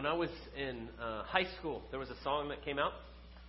when I was in uh, high school, there was a song that came out.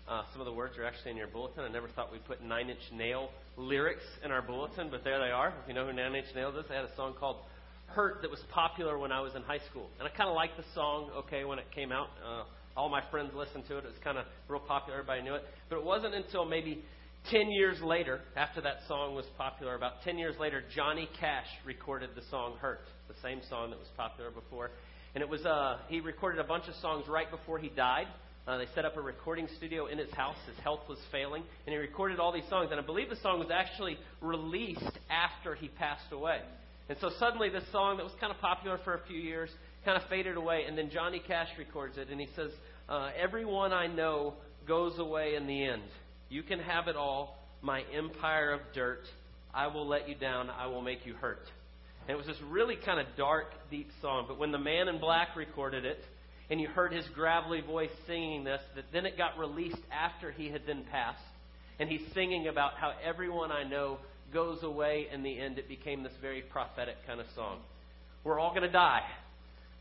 Uh, some of the words are actually in your bulletin. I never thought we'd put Nine Inch Nail lyrics in our bulletin, but there they are. If you know who Nine Inch Nails is, they had a song called Hurt that was popular when I was in high school. And I kind of liked the song, okay, when it came out. Uh, all my friends listened to it. It was kind of real popular. Everybody knew it. But it wasn't until maybe 10 years later, after that song was popular, about 10 years later, Johnny Cash recorded the song Hurt, the same song that was popular before. And it was uh, he recorded a bunch of songs right before he died. Uh, they set up a recording studio in his house. His health was failing, and he recorded all these songs. And I believe the song was actually released after he passed away. And so suddenly, this song that was kind of popular for a few years kind of faded away. And then Johnny Cash records it, and he says, uh, "Everyone I know goes away in the end. You can have it all, my empire of dirt. I will let you down. I will make you hurt." And it was this really kind of dark, deep song. But when the man in black recorded it, and you heard his gravelly voice singing this, that then it got released after he had then passed. And he's singing about how everyone I know goes away in the end. It became this very prophetic kind of song. We're all going to die.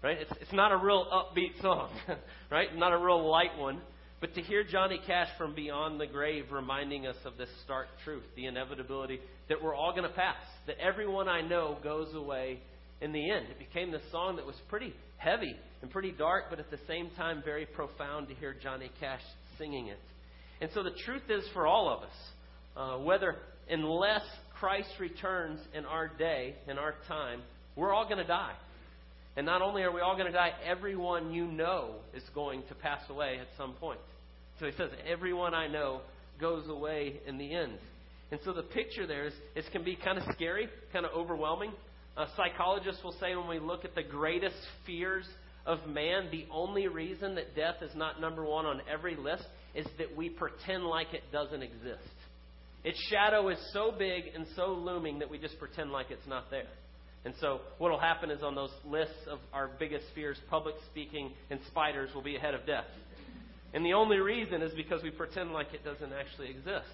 Right? It's, it's not a real upbeat song, right? Not a real light one. But to hear Johnny Cash from beyond the grave reminding us of this stark truth, the inevitability that we're all going to pass, that everyone I know goes away in the end. It became this song that was pretty heavy and pretty dark, but at the same time very profound to hear Johnny Cash singing it. And so the truth is for all of us, uh, whether unless Christ returns in our day, in our time, we're all going to die. And not only are we all going to die, everyone you know is going to pass away at some point. So he says, everyone I know goes away in the end. And so the picture there is, is can be kind of scary, kind of overwhelming. Uh, psychologists will say when we look at the greatest fears of man, the only reason that death is not number one on every list is that we pretend like it doesn't exist. Its shadow is so big and so looming that we just pretend like it's not there. And so what will happen is on those lists of our biggest fears, public speaking and spiders will be ahead of death. And the only reason is because we pretend like it doesn't actually exist.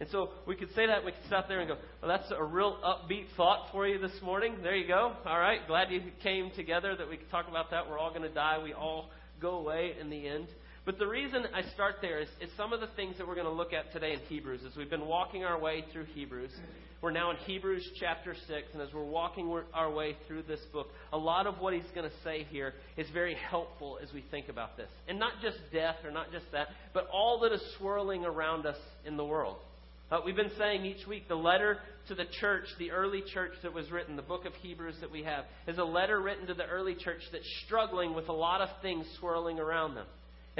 And so we could say that, we could stop there and go, well, that's a real upbeat thought for you this morning. There you go. All right. Glad you came together that we could talk about that. We're all going to die. We all go away in the end. But the reason I start there is, is some of the things that we're going to look at today in Hebrews. As we've been walking our way through Hebrews, we're now in Hebrews chapter 6, and as we're walking our way through this book, a lot of what he's going to say here is very helpful as we think about this. And not just death or not just that, but all that is swirling around us in the world. Uh, we've been saying each week the letter to the church, the early church that was written, the book of Hebrews that we have, is a letter written to the early church that's struggling with a lot of things swirling around them.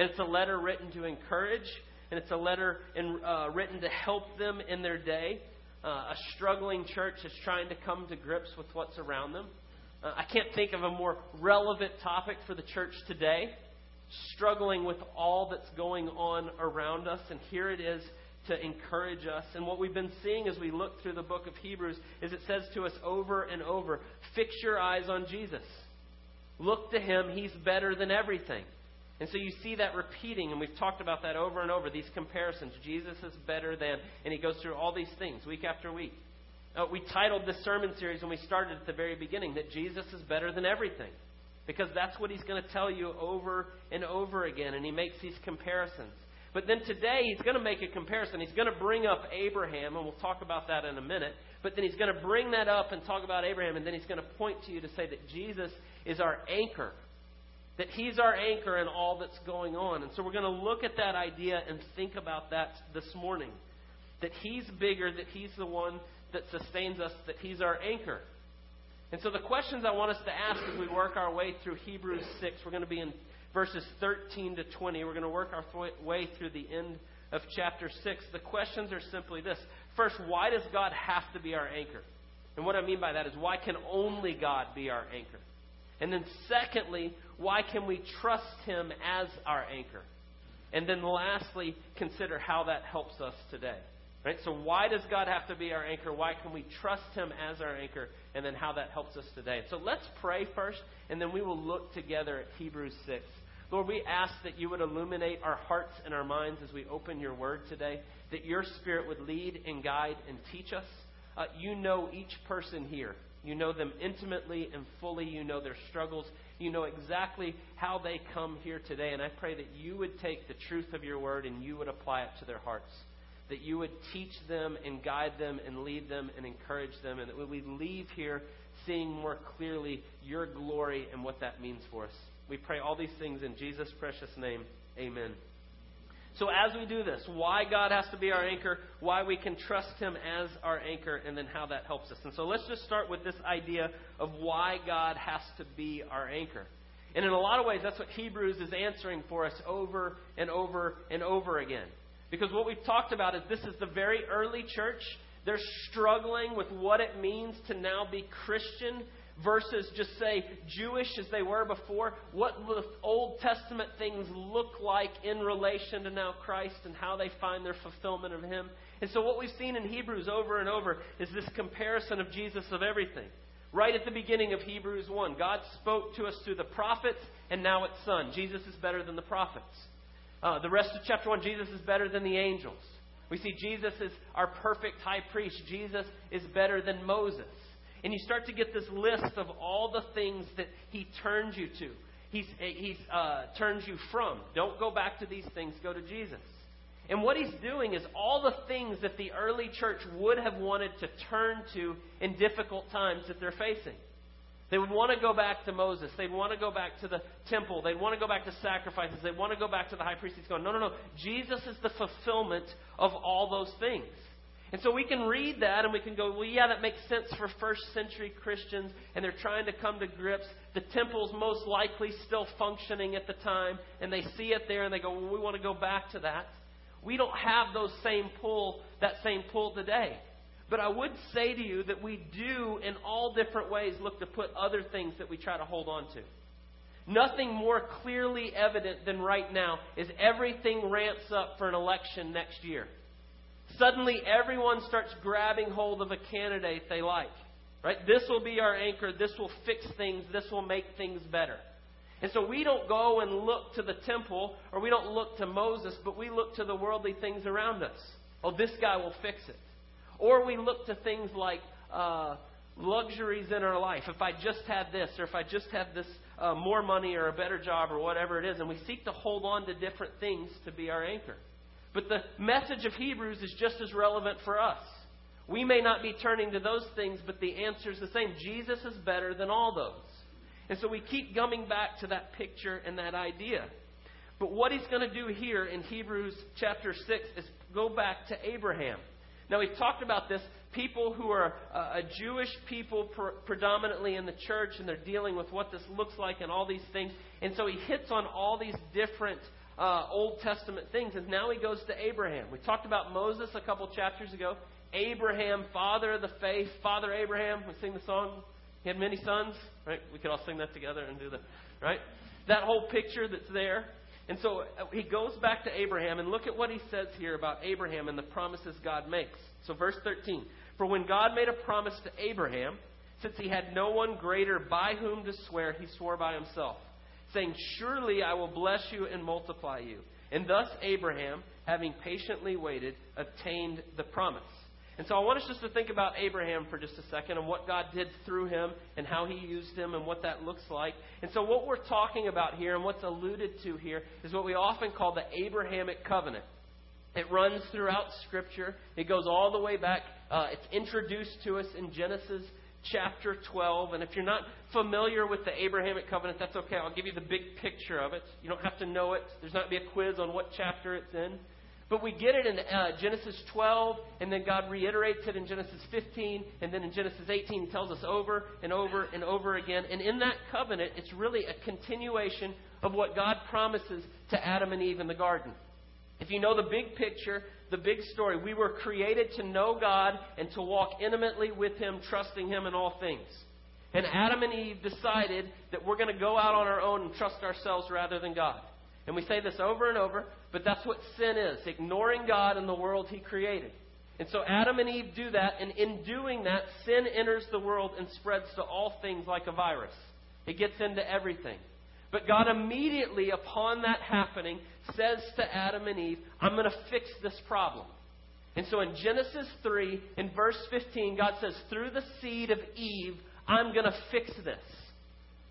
And it's a letter written to encourage, and it's a letter in, uh, written to help them in their day. Uh, a struggling church is trying to come to grips with what's around them. Uh, I can't think of a more relevant topic for the church today. Struggling with all that's going on around us, and here it is to encourage us. And what we've been seeing as we look through the book of Hebrews is it says to us over and over fix your eyes on Jesus. Look to him, he's better than everything. And so you see that repeating, and we've talked about that over and over, these comparisons. Jesus is better than, and he goes through all these things week after week. Uh, we titled this sermon series when we started at the very beginning that Jesus is better than everything. Because that's what he's going to tell you over and over again, and he makes these comparisons. But then today he's going to make a comparison. He's going to bring up Abraham, and we'll talk about that in a minute. But then he's going to bring that up and talk about Abraham, and then he's going to point to you to say that Jesus is our anchor. That he's our anchor in all that's going on. And so we're going to look at that idea and think about that this morning. That he's bigger, that he's the one that sustains us, that he's our anchor. And so the questions I want us to ask as we work our way through Hebrews 6, we're going to be in verses 13 to 20. We're going to work our way through the end of chapter 6. The questions are simply this First, why does God have to be our anchor? And what I mean by that is, why can only God be our anchor? And then, secondly, why can we trust Him as our anchor? And then, lastly, consider how that helps us today. Right? So, why does God have to be our anchor? Why can we trust Him as our anchor? And then, how that helps us today. So, let's pray first, and then we will look together at Hebrews 6. Lord, we ask that you would illuminate our hearts and our minds as we open your word today, that your spirit would lead and guide and teach us. Uh, you know each person here. You know them intimately and fully. You know their struggles. You know exactly how they come here today. And I pray that you would take the truth of your word and you would apply it to their hearts. That you would teach them and guide them and lead them and encourage them. And that we leave here seeing more clearly your glory and what that means for us. We pray all these things in Jesus' precious name. Amen. So, as we do this, why God has to be our anchor, why we can trust Him as our anchor, and then how that helps us. And so, let's just start with this idea of why God has to be our anchor. And in a lot of ways, that's what Hebrews is answering for us over and over and over again. Because what we've talked about is this is the very early church. They're struggling with what it means to now be Christian versus just say Jewish as they were before, what the Old Testament things look like in relation to now Christ and how they find their fulfillment of Him. And so, what we've seen in Hebrews over and over is this comparison of Jesus of everything. Right at the beginning of Hebrews 1, God spoke to us through the prophets, and now it's Son. Jesus is better than the prophets. Uh, the rest of chapter 1, Jesus is better than the angels. We see Jesus is our perfect high priest. Jesus is better than Moses. And you start to get this list of all the things that he turns you to. He's, he's uh, turns you from. Don't go back to these things, go to Jesus. And what he's doing is all the things that the early church would have wanted to turn to in difficult times that they're facing. They would want to go back to Moses. They'd want to go back to the temple. They'd want to go back to sacrifices. They'd want to go back to the high priest. He's going, no, no, no. Jesus is the fulfillment of all those things. And so we can read that and we can go, well, yeah, that makes sense for first century Christians, and they're trying to come to grips. The temple's most likely still functioning at the time, and they see it there and they go, well, we want to go back to that. We don't have those same pull, that same pull today. But I would say to you that we do, in all different ways, look to put other things that we try to hold on to. Nothing more clearly evident than right now is everything ramps up for an election next year. Suddenly, everyone starts grabbing hold of a candidate they like. Right? This will be our anchor. This will fix things. This will make things better. And so we don't go and look to the temple or we don't look to Moses, but we look to the worldly things around us. Oh, this guy will fix it. Or we look to things like uh, luxuries in our life. If I just had this, or if I just had this uh, more money or a better job or whatever it is, and we seek to hold on to different things to be our anchor. But the message of Hebrews is just as relevant for us. We may not be turning to those things, but the answer is the same. Jesus is better than all those. And so we keep coming back to that picture and that idea. But what he's going to do here in Hebrews chapter 6 is go back to Abraham. Now, we've talked about this. People who are uh, a Jewish people predominantly in the church, and they're dealing with what this looks like and all these things. And so he hits on all these different uh, Old Testament things. And now he goes to Abraham. We talked about Moses a couple chapters ago. Abraham, father of the faith, Father Abraham. We sing the song. He had many sons, right? We could all sing that together and do the right. That whole picture that's there. And so uh, he goes back to Abraham, and look at what he says here about Abraham and the promises God makes. So, verse 13 For when God made a promise to Abraham, since he had no one greater by whom to swear, he swore by himself saying, Surely I will bless you and multiply you. And thus Abraham, having patiently waited, obtained the promise. And so I want us just to think about Abraham for just a second and what God did through him and how he used him and what that looks like. And so what we're talking about here and what's alluded to here is what we often call the Abrahamic covenant. It runs throughout Scripture. It goes all the way back. Uh, it's introduced to us in Genesis chapter 12. And if you're not familiar with the Abrahamic covenant, that's okay. I'll give you the big picture of it. You don't have to know it. There's not be a quiz on what chapter it's in. But we get it in uh, Genesis 12, and then God reiterates it in Genesis 15, and then in Genesis 18, He tells us over and over and over again. And in that covenant, it's really a continuation of what God promises to Adam and Eve in the garden. If you know the big picture, the big story, we were created to know God and to walk intimately with Him, trusting Him in all things. And Adam and Eve decided that we're going to go out on our own and trust ourselves rather than God. And we say this over and over, but that's what sin is ignoring God and the world He created. And so Adam and Eve do that, and in doing that, sin enters the world and spreads to all things like a virus. It gets into everything. But God immediately, upon that happening, says to Adam and Eve, I'm going to fix this problem. And so in Genesis 3, in verse 15, God says, Through the seed of Eve, I'm going to fix this.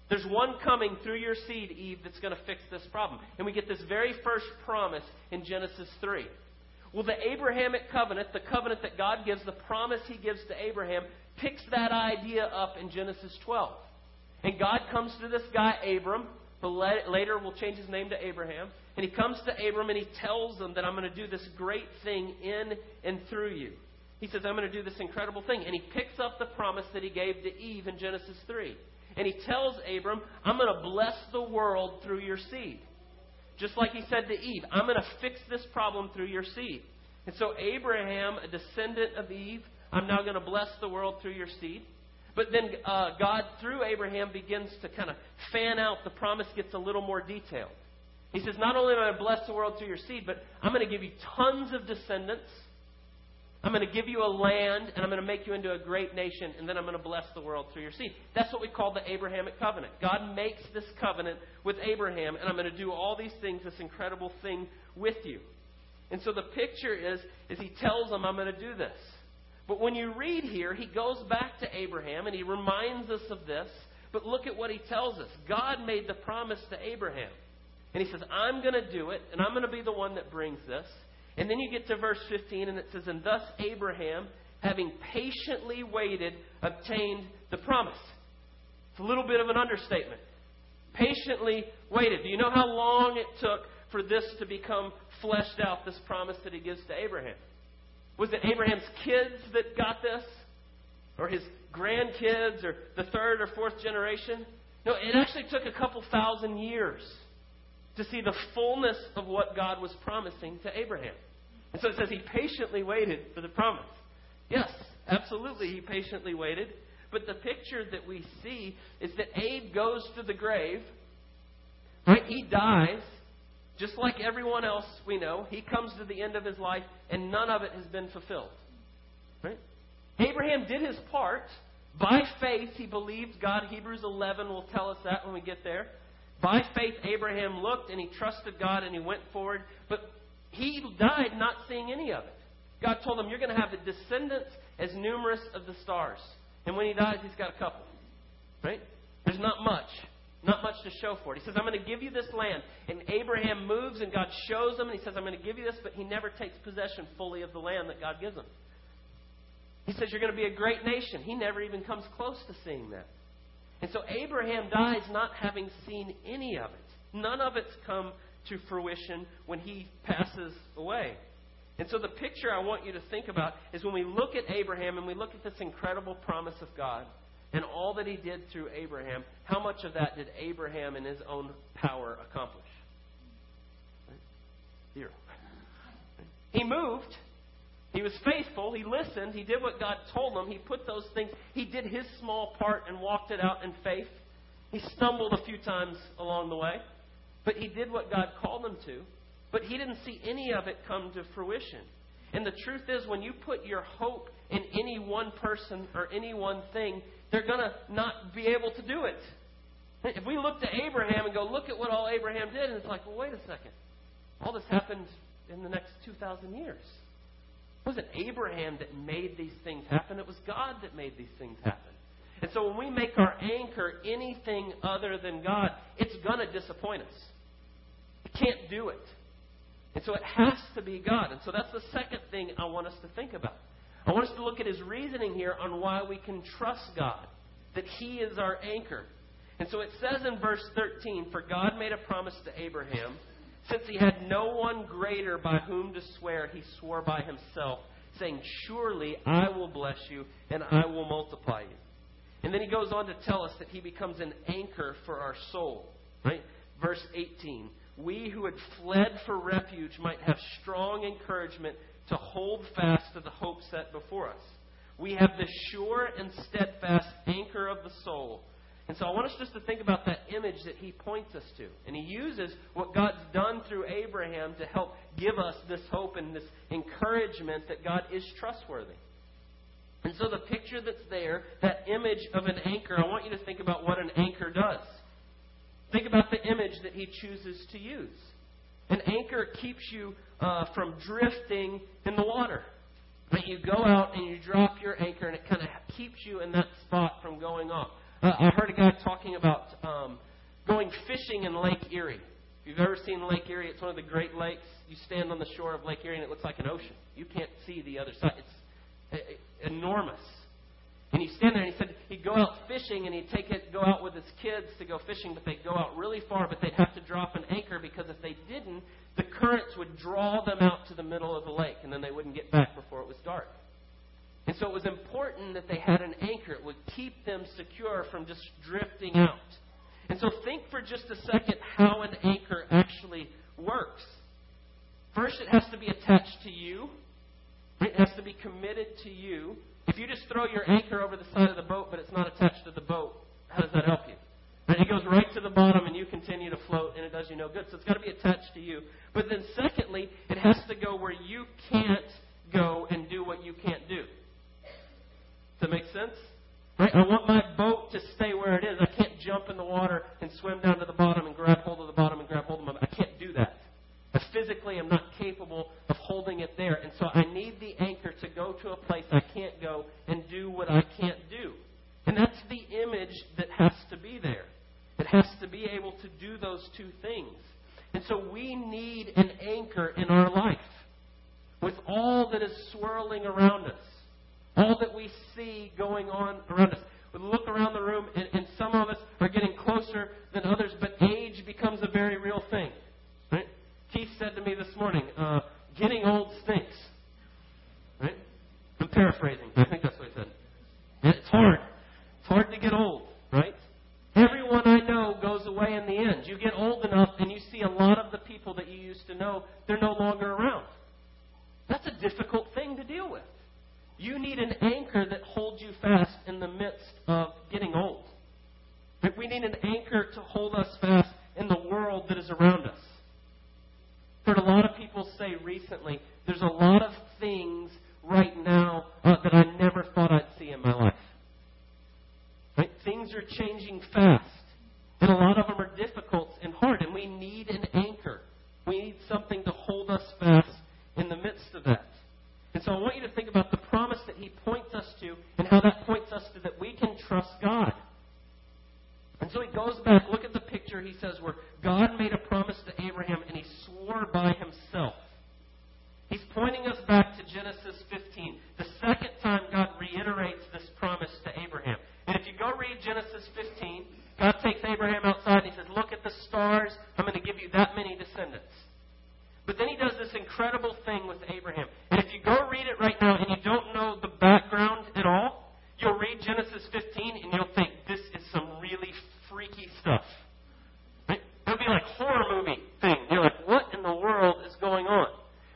There's one coming through your seed, Eve, that's going to fix this problem. And we get this very first promise in Genesis 3. Well, the Abrahamic covenant, the covenant that God gives, the promise he gives to Abraham, picks that idea up in Genesis 12. And God comes to this guy, Abram, but later we'll change his name to Abraham. And he comes to Abram and he tells him that I'm going to do this great thing in and through you. He says, I'm going to do this incredible thing. And he picks up the promise that he gave to Eve in Genesis 3. And he tells Abram, I'm going to bless the world through your seed. Just like he said to Eve, I'm going to fix this problem through your seed. And so, Abraham, a descendant of Eve, I'm now going to bless the world through your seed. But then uh, God, through Abraham, begins to kind of fan out. The promise gets a little more detailed. He says, Not only am I going to bless the world through your seed, but I'm going to give you tons of descendants. I'm going to give you a land, and I'm going to make you into a great nation, and then I'm going to bless the world through your seed. That's what we call the Abrahamic covenant. God makes this covenant with Abraham, and I'm going to do all these things, this incredible thing with you. And so the picture is, is he tells them, I'm going to do this. But when you read here, he goes back to Abraham and he reminds us of this. But look at what he tells us. God made the promise to Abraham. And he says, I'm going to do it, and I'm going to be the one that brings this. And then you get to verse 15, and it says, And thus Abraham, having patiently waited, obtained the promise. It's a little bit of an understatement. Patiently waited. Do you know how long it took for this to become fleshed out, this promise that he gives to Abraham? Was it Abraham's kids that got this? Or his grandkids? Or the third or fourth generation? No, it actually took a couple thousand years to see the fullness of what God was promising to Abraham. And so it says he patiently waited for the promise. Yes, absolutely, he patiently waited. But the picture that we see is that Abe goes to the grave, right? He dies, just like everyone else we know, he comes to the end of his life and none of it has been fulfilled. Right? Abraham did his part. By faith, he believed God. Hebrews 11 will tell us that when we get there. By faith, Abraham looked and he trusted God and he went forward. But he died not seeing any of it. God told him, You're going to have the descendants as numerous as the stars. And when he dies, he's got a couple. Right? There's not much. Not much to show for it. He says, I'm going to give you this land. And Abraham moves and God shows him and he says, I'm going to give you this, but he never takes possession fully of the land that God gives him. He says, You're going to be a great nation. He never even comes close to seeing that. And so Abraham dies not having seen any of it. None of it's come to fruition when he passes away. And so the picture I want you to think about is when we look at Abraham and we look at this incredible promise of God, and all that he did through Abraham, how much of that did Abraham in his own power accomplish? Zero. He moved. He was faithful. He listened. He did what God told him. He put those things. He did his small part and walked it out in faith. He stumbled a few times along the way, but he did what God called him to. But he didn't see any of it come to fruition. And the truth is, when you put your hope in any one person or any one thing, they're going to not be able to do it. If we look to Abraham and go, look at what all Abraham did, and it's like, well, wait a second. All this happened in the next 2,000 years. It wasn't Abraham that made these things happen, it was God that made these things happen. And so when we make our anchor anything other than God, it's going to disappoint us. It can't do it. And so it has to be God. And so that's the second thing I want us to think about. I want us to look at his reasoning here on why we can trust God, that he is our anchor. And so it says in verse 13 For God made a promise to Abraham. Since he had no one greater by whom to swear, he swore by himself, saying, Surely I will bless you and I will multiply you. And then he goes on to tell us that he becomes an anchor for our soul. Right? Verse 18 We who had fled for refuge might have strong encouragement to hold fast to the hope set before us. We have the sure and steadfast anchor of the soul. And so I want us just to think about that image that he points us to. And he uses what God's done through Abraham to help give us this hope and this encouragement that God is trustworthy. And so the picture that's there, that image of an anchor, I want you to think about what an anchor does. Think about the image that he chooses to use. An anchor keeps you uh, from drifting in the water. But you go out and you drop your anchor, and it kind of keeps you in that spot from going off. Uh, I heard a guy talking about um, going fishing in Lake Erie. If you've ever seen Lake Erie, it's one of the Great Lakes. You stand on the shore of Lake Erie, and it looks like an ocean. You can't see the other side. It's enormous. And you stand there, and he said he'd go out fishing, and he'd take it, go out with his kids to go fishing, but they'd go out really far, but they'd have to drop an anchor because if they didn't, the currents would draw them out to the middle of the lake, and then they wouldn't get back before it was dark. And so it was important that they had an anchor. It would keep them secure from just drifting out. And so think for just a second how an anchor actually works. First, it has to be attached to you. It has to be committed to you. If you just throw your anchor over the side of the boat, but it's not attached to the boat, how does that help you? And it goes right to the bottom, and you continue to float, and it does you no good. So it's got to be attached to you. But then, secondly, it has to go where you can't go and do what you can't do. Does that make sense? Right? I want my boat to stay where it is. I can't jump in the water and swim down to the bottom and grab hold of the bottom and grab hold of my. I can't do that. I physically am not capable of holding it there, and so I need the anchor to go to a place I can't go and do what I can't do. And that's the image that has to be there. It has to be able to do those two things. And so we need an anchor in our life with all that is swirling around us, all that we see going on around us. We look around the room, and, and some of us are getting closer than others, but age becomes a very real thing. Right? Keith said to me this morning, uh, getting old stinks. Right? I'm paraphrasing. I think that's what he said. And it's hard. It's hard to get old, right? Everyone I know goes away in the end. You get old enough and you see a lot of the people that you used to know, they're no longer around. That's a difficult thing to deal with. You need an anchor that holds you fast in the midst of getting old. We need an anchor to hold us fast in the world that is around us. Heard a lot of people say recently, there's a lot of things right now uh, that I never thought I'd see in my life. Right? Things are changing fast. And a lot of them are difficult and hard, and we need an anchor. We need something to hold us fast in the midst of that. And so I want you to think about the promise that he points us to and how that points us to that we can trust God. And so he goes back, look at the picture he says where God made a promise to Abraham and he swore by himself. He's pointing us back to Genesis 15, the second time God reiterates this promise to Abraham. And if you go read Genesis 15, God takes Abraham outside and he says, Look at the stars. I'm going to give you that many descendants. But then he does this incredible thing with Abraham. And if you go read it right now and you don't know the background at all, you'll read Genesis 15 and you'll think, this is some really freaky stuff. Right? It'll be like horror movie thing. You're like, what in the world is going on?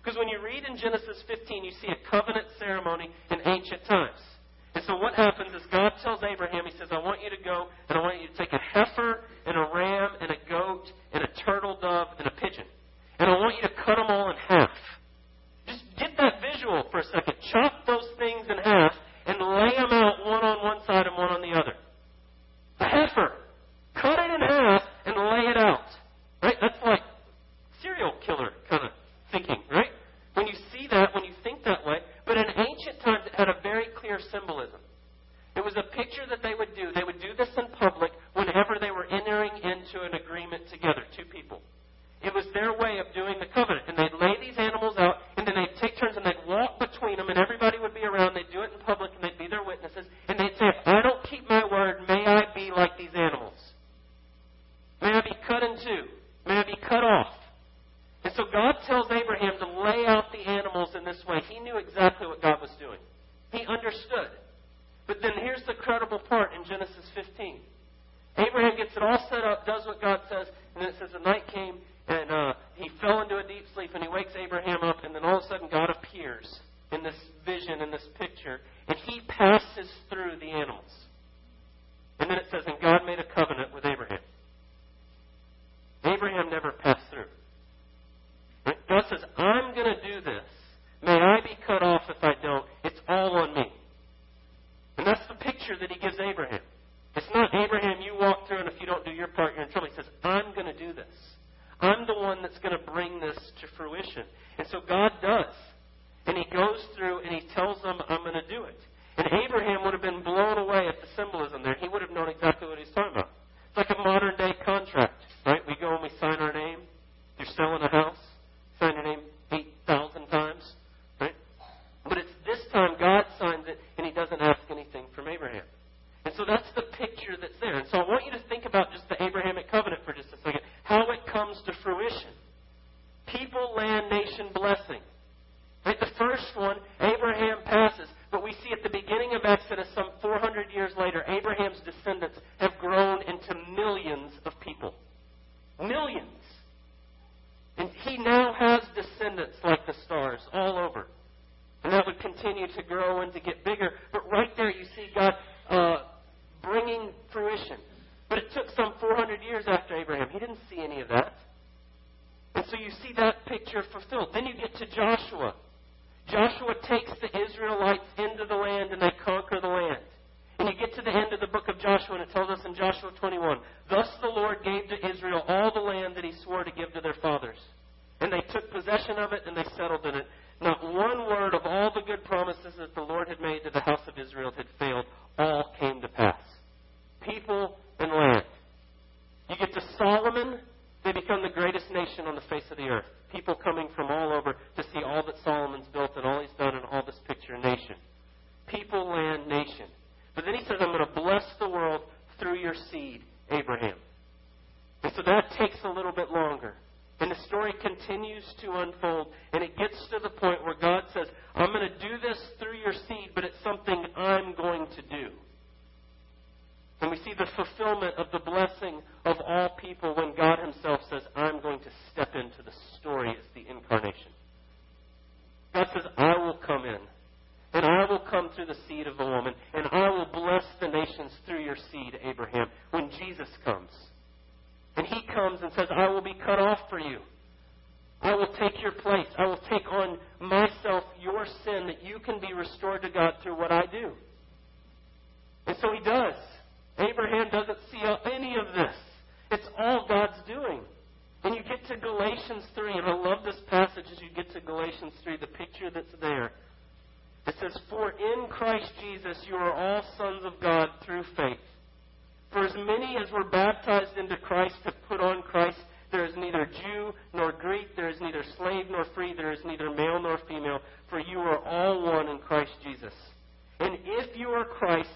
Because when you read in Genesis 15, you see a covenant ceremony in ancient times. And so what happens is God tells Abraham, He says, I want you to go and I want you to take a heifer and a ram and a goat and a turtle dove and a pigeon. And I want you to cut them all in half. Just get that visual for a second. Chop those things in half and lay them out one on one side and one on the other. A heifer. Cut it in half and lay it out. Right? That's like serial killer kind of thinking, right? When you see that, when you think that way, but in ancient times, it had a very clear symbolism. It was a picture that they would do. They would do this in public whenever they were entering into an agreement together, two people. It was their way of doing the covenant. And they'd lay these animals out, and then they'd take turns and they'd walk between them, and everybody would be around. They'd do it in public, and they'd be their witnesses. And they'd say, If I don't keep my word, may I be like these animals. May I be cut in two. May I be cut off. And so God tells Abraham to lay out the animals in this way. He knew exactly what God was doing. He understood. But then here's the credible part in Genesis 15. Abraham gets it all set up, does what God says, and then it says the night came and uh, he fell into a deep sleep and he wakes Abraham up, and then all of a sudden God appears in this vision, in this picture, and he passes through the animals. And then it says, and God made a covenant with Abraham. Abraham never passed through. God says, I'm going to do this. May I be cut off if I don't. It's all on me. And that's the picture that he gives Abraham. It's not Abraham, you walk through, and if you don't do your part, you're in trouble. He says, I'm going to do this. I'm the one that's going to bring this to fruition. And so God does. And he goes through and he tells them, I'm going to do it. And Abraham would have been blown away at the symbolism there. He would have known exactly what he's talking about. It's like a modern day contract, right? We go and we sign our name. You're selling a house, sign your name 8,000 times, right? But it's this time God signs it and he doesn't ask anything from Abraham. And so that's the picture that's there. And so I want you to think about just the Abrahamic covenant for just a second, how it comes to fruition. People, land, nation, blessing. Right? The first one, Abraham passes. But we see at the beginning of Exodus, some 400 years later, Abraham's descendants have grown into millions of people. Millions. And he now has descendants like the stars all over. And that would continue to grow and to get bigger. But right there, you see God uh, bringing fruition. But it took some 400 years after Abraham. He didn't see any of that. And so you see that picture fulfilled. Then you get to Joshua. Joshua takes the Israelites into the land and they conquer the land. And you get to the end of the book of Joshua and it tells us in Joshua 21 Thus the Lord gave to Israel all the land that he swore to give to their fathers. And they took possession of it and they settled in it. Not one word of all the good promises that the Lord had made to the house of Israel had failed. All came to pass. People and land. You get to Solomon, they become the greatest nation on the face of the earth. People coming from all over to see all that Solomon's built and all he's done and all this picture nation. People, land, nation. But then he says, I'm going to bless the world through your seed, Abraham. And so that takes a little bit longer. And the story continues to unfold, and it gets to the point where God says, I'm going to do this through your seed, but it's something I'm going to do. And we see the fulfillment of the blessing of all people when God Himself says, I'm going to step into the story as the incarnation. God says, I will come in, and I will come through the seed of the woman, and I will bless the nations through your seed, Abraham, when Jesus comes. And He comes and says, I will be cut off for you. I will take your place. I will take on myself your sin that you can be restored to God through what I do. And so He does. Abraham doesn't see any of this. It's all God's doing. And you get to Galatians 3, and I love this passage as you get to Galatians 3, the picture that's there. It says, For in Christ Jesus you are all sons of God through faith. For as many as were baptized into Christ have put on Christ. There is neither Jew nor Greek, there is neither slave nor free, there is neither male nor female, for you are all one in Christ Jesus. And if you are Christ,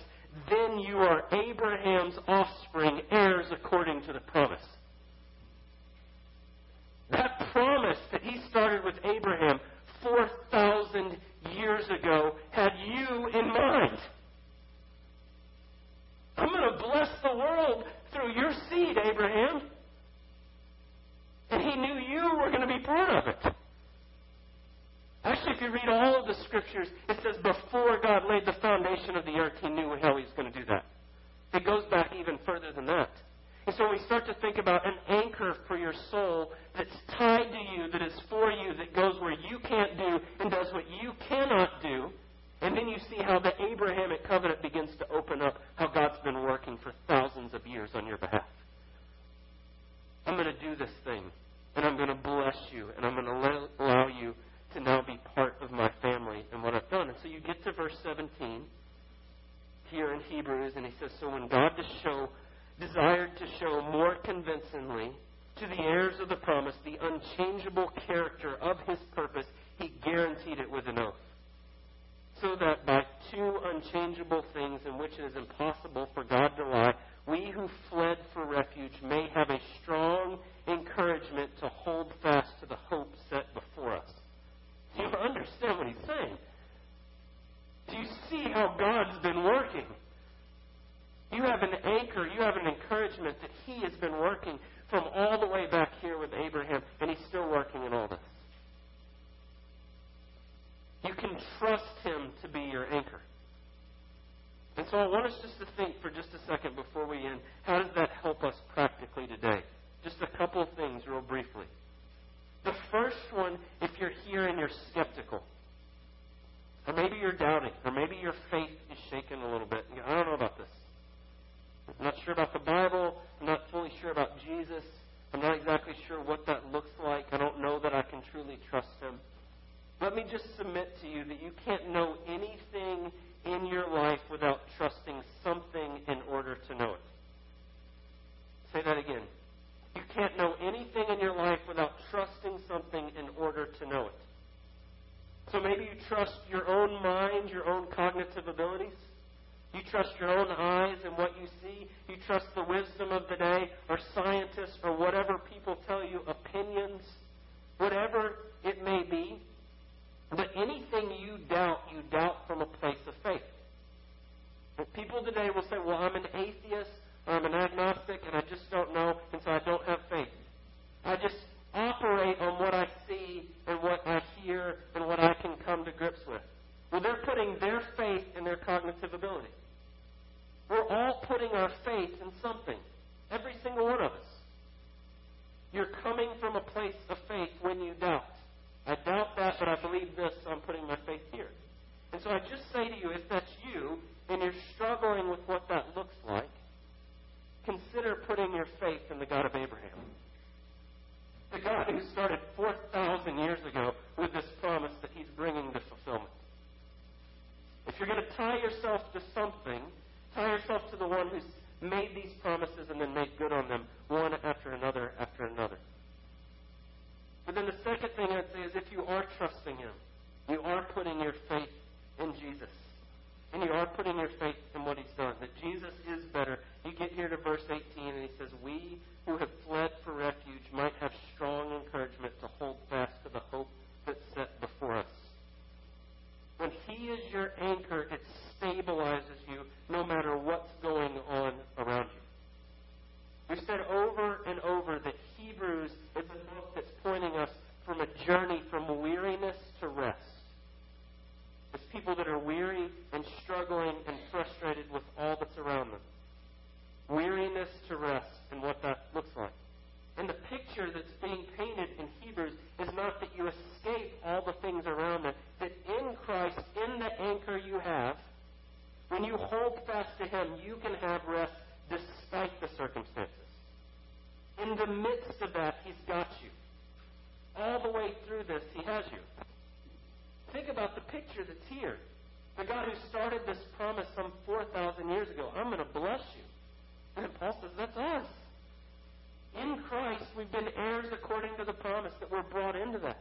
then you are Abraham's offspring, heirs according to the promise. That promise that he started with Abraham 4,000 years ago had you in mind. I'm going to bless the world through your seed, Abraham. And he knew you were going to be part of it. Actually, if you read all of the scriptures, it says before God laid the foundation of the earth, he knew how he was going to do that. It goes back even further than that. And so we start to think about an anchor for your soul that's tied to you, that is for you, that goes where you can't do and does what you cannot do. And then you see how the Abrahamic covenant begins to open up, how God's been working for thousands of years on your behalf. I'm going to do this thing, and I'm going to bless you, and I'm going to allow you to now be part of my family and what I've done. And so you get to verse 17 here in Hebrews, and he says, So when God to show, desired to show more convincingly to the heirs of the promise the unchangeable character of his purpose, he guaranteed it with an oath. So that by two unchangeable things in which it is impossible for God to lie, we who fled for refuge may have a strong encouragement to hold fast to the hope set before us. Do you understand what he's saying? Do you see how God's been working? You have an anchor, you have an encouragement that he has been working from all the way back here with Abraham, and he's still working in all this. You can trust him to be your anchor. And so I want us just to think for just a second before we end how does that help us practically today? Just a couple of things, real briefly. The first one, if you're here and you're skeptical, or maybe you're doubting, or maybe your faith is shaken a little bit. I don't know about this. I'm not sure about the Bible. I'm not fully sure about Jesus. I'm not exactly sure what that looks like. I don't know that I can truly trust him. Let me me just submit to you that you can't know anything in your life without trusting something in order to know it. Say that again. You can't know anything in your life without trusting something in order to know it. So maybe you trust your own mind, your own cognitive abilities. You trust your own eyes and what you see. You trust the wisdom of the day, or scientists, or whatever people tell you, opinions, whatever it may be. But anything you doubt, you doubt from a place of faith. But people today will say, well, I'm an atheist, or I'm an agnostic, and I just don't know, and so I don't have faith. I just operate on what I see and what I hear and what I can come to grips with. Well, they're putting their faith in their cognitive ability. We're all putting our faith in something. Every single one of us. You're coming from a place of faith when you doubt. I doubt that, but I believe this, so I'm putting my faith here. And so I just say to you, if that's you, and you're struggling with what that looks like, consider putting your faith in the God of Abraham. The God who started 4,000 years ago with this promise that he's bringing to fulfillment. If you're going to tie yourself to something, tie yourself to the one who's made these promises and then made good on them, one after another after another. But then the second thing I'd say is if you are trusting Him, you are putting your faith in Jesus. And you are putting your faith in what He's done. That Jesus is better. You get here to verse 18 and He says, We who have fled for refuge might have strong encouragement to hold fast to the hope that's set before us. When He is your anchor, it stabilizes you no matter what's going on around you. We've said over and over that Hebrews is a book that's pointing us from a journey from weariness to rest. It's people that are weary and struggling and frustrated with all that's around them. Weariness to rest and what that looks like. And the picture that's being painted in Hebrews is not that you escape all the things around it, that in Christ, anchor you have, when you hold fast to Him, you can have rest despite the circumstances. In the midst of that, He's got you. All the way through this, He has you. Think about the picture that's here. The God who started this promise some 4,000 years ago, I'm going to bless you. And Paul says, that's us. In Christ, we've been heirs according to the promise that we're brought into that.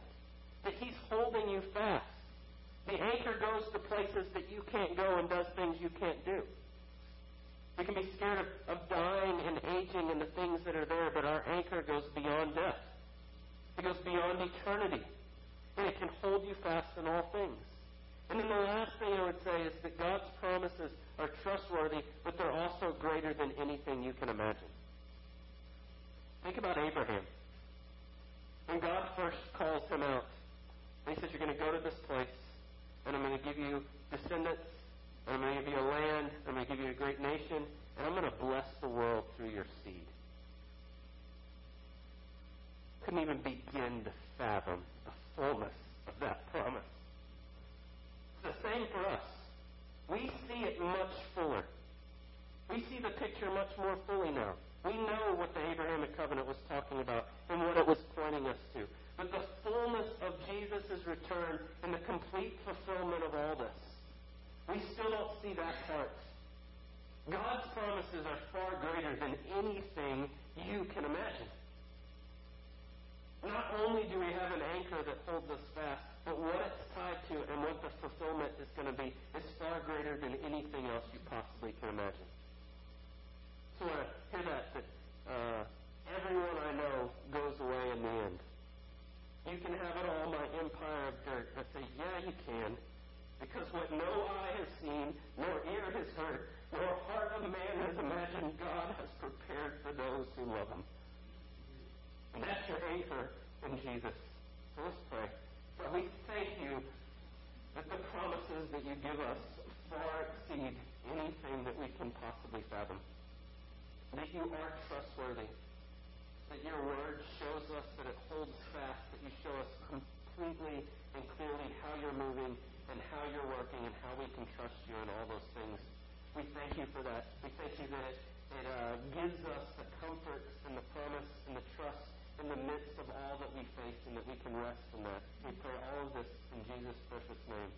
That He's holding you fast. The anchor goes to places that you can't go and does things you can't do. We can be scared of, of dying and aging and the things that are there, but our anchor goes beyond death. It goes beyond eternity. And it can hold you fast in all things. And then the last thing I would say is that God's promises are trustworthy, but they're also greater than anything you can imagine. Think about Abraham. When God first calls him out, and he says, You're going to go to this place, and I'm going to give you descendants, I'm going to give you a land. I'm going to give you a great nation. And I'm going to bless the world through your seed. Couldn't even begin to fathom the fullness of that promise. It's the same for us. We see it much fuller. We see the picture much more fully now. We know what the Abrahamic covenant was talking about and what it was pointing us to. But the fullness of Jesus' return and the complete fulfillment of all this we still don't see that part. God's promises are far greater than anything you can imagine. Not only do we have an anchor that holds us fast, but what it's tied to and what the fulfillment is going to be is far greater than anything else you possibly can imagine. So I hear that, that uh, everyone I know goes away in the end. You can have it all, my empire of dirt. I say, yeah, you can. Because what no eye has seen, nor ear has heard, nor heart of man has imagined, God has prepared for those who love Him. And that's your anchor in Jesus. So let's pray. God, we thank you that the promises that you give us far exceed anything that we can possibly fathom. That you are trustworthy that your word shows us that it holds fast, that you show us completely and clearly how you're moving and how you're working and how we can trust you and all those things. We thank you for that. We thank you that it, it uh, gives us the comfort and the promise and the trust in the midst of all that we face and that we can rest in that. We pray all of this in Jesus' precious name.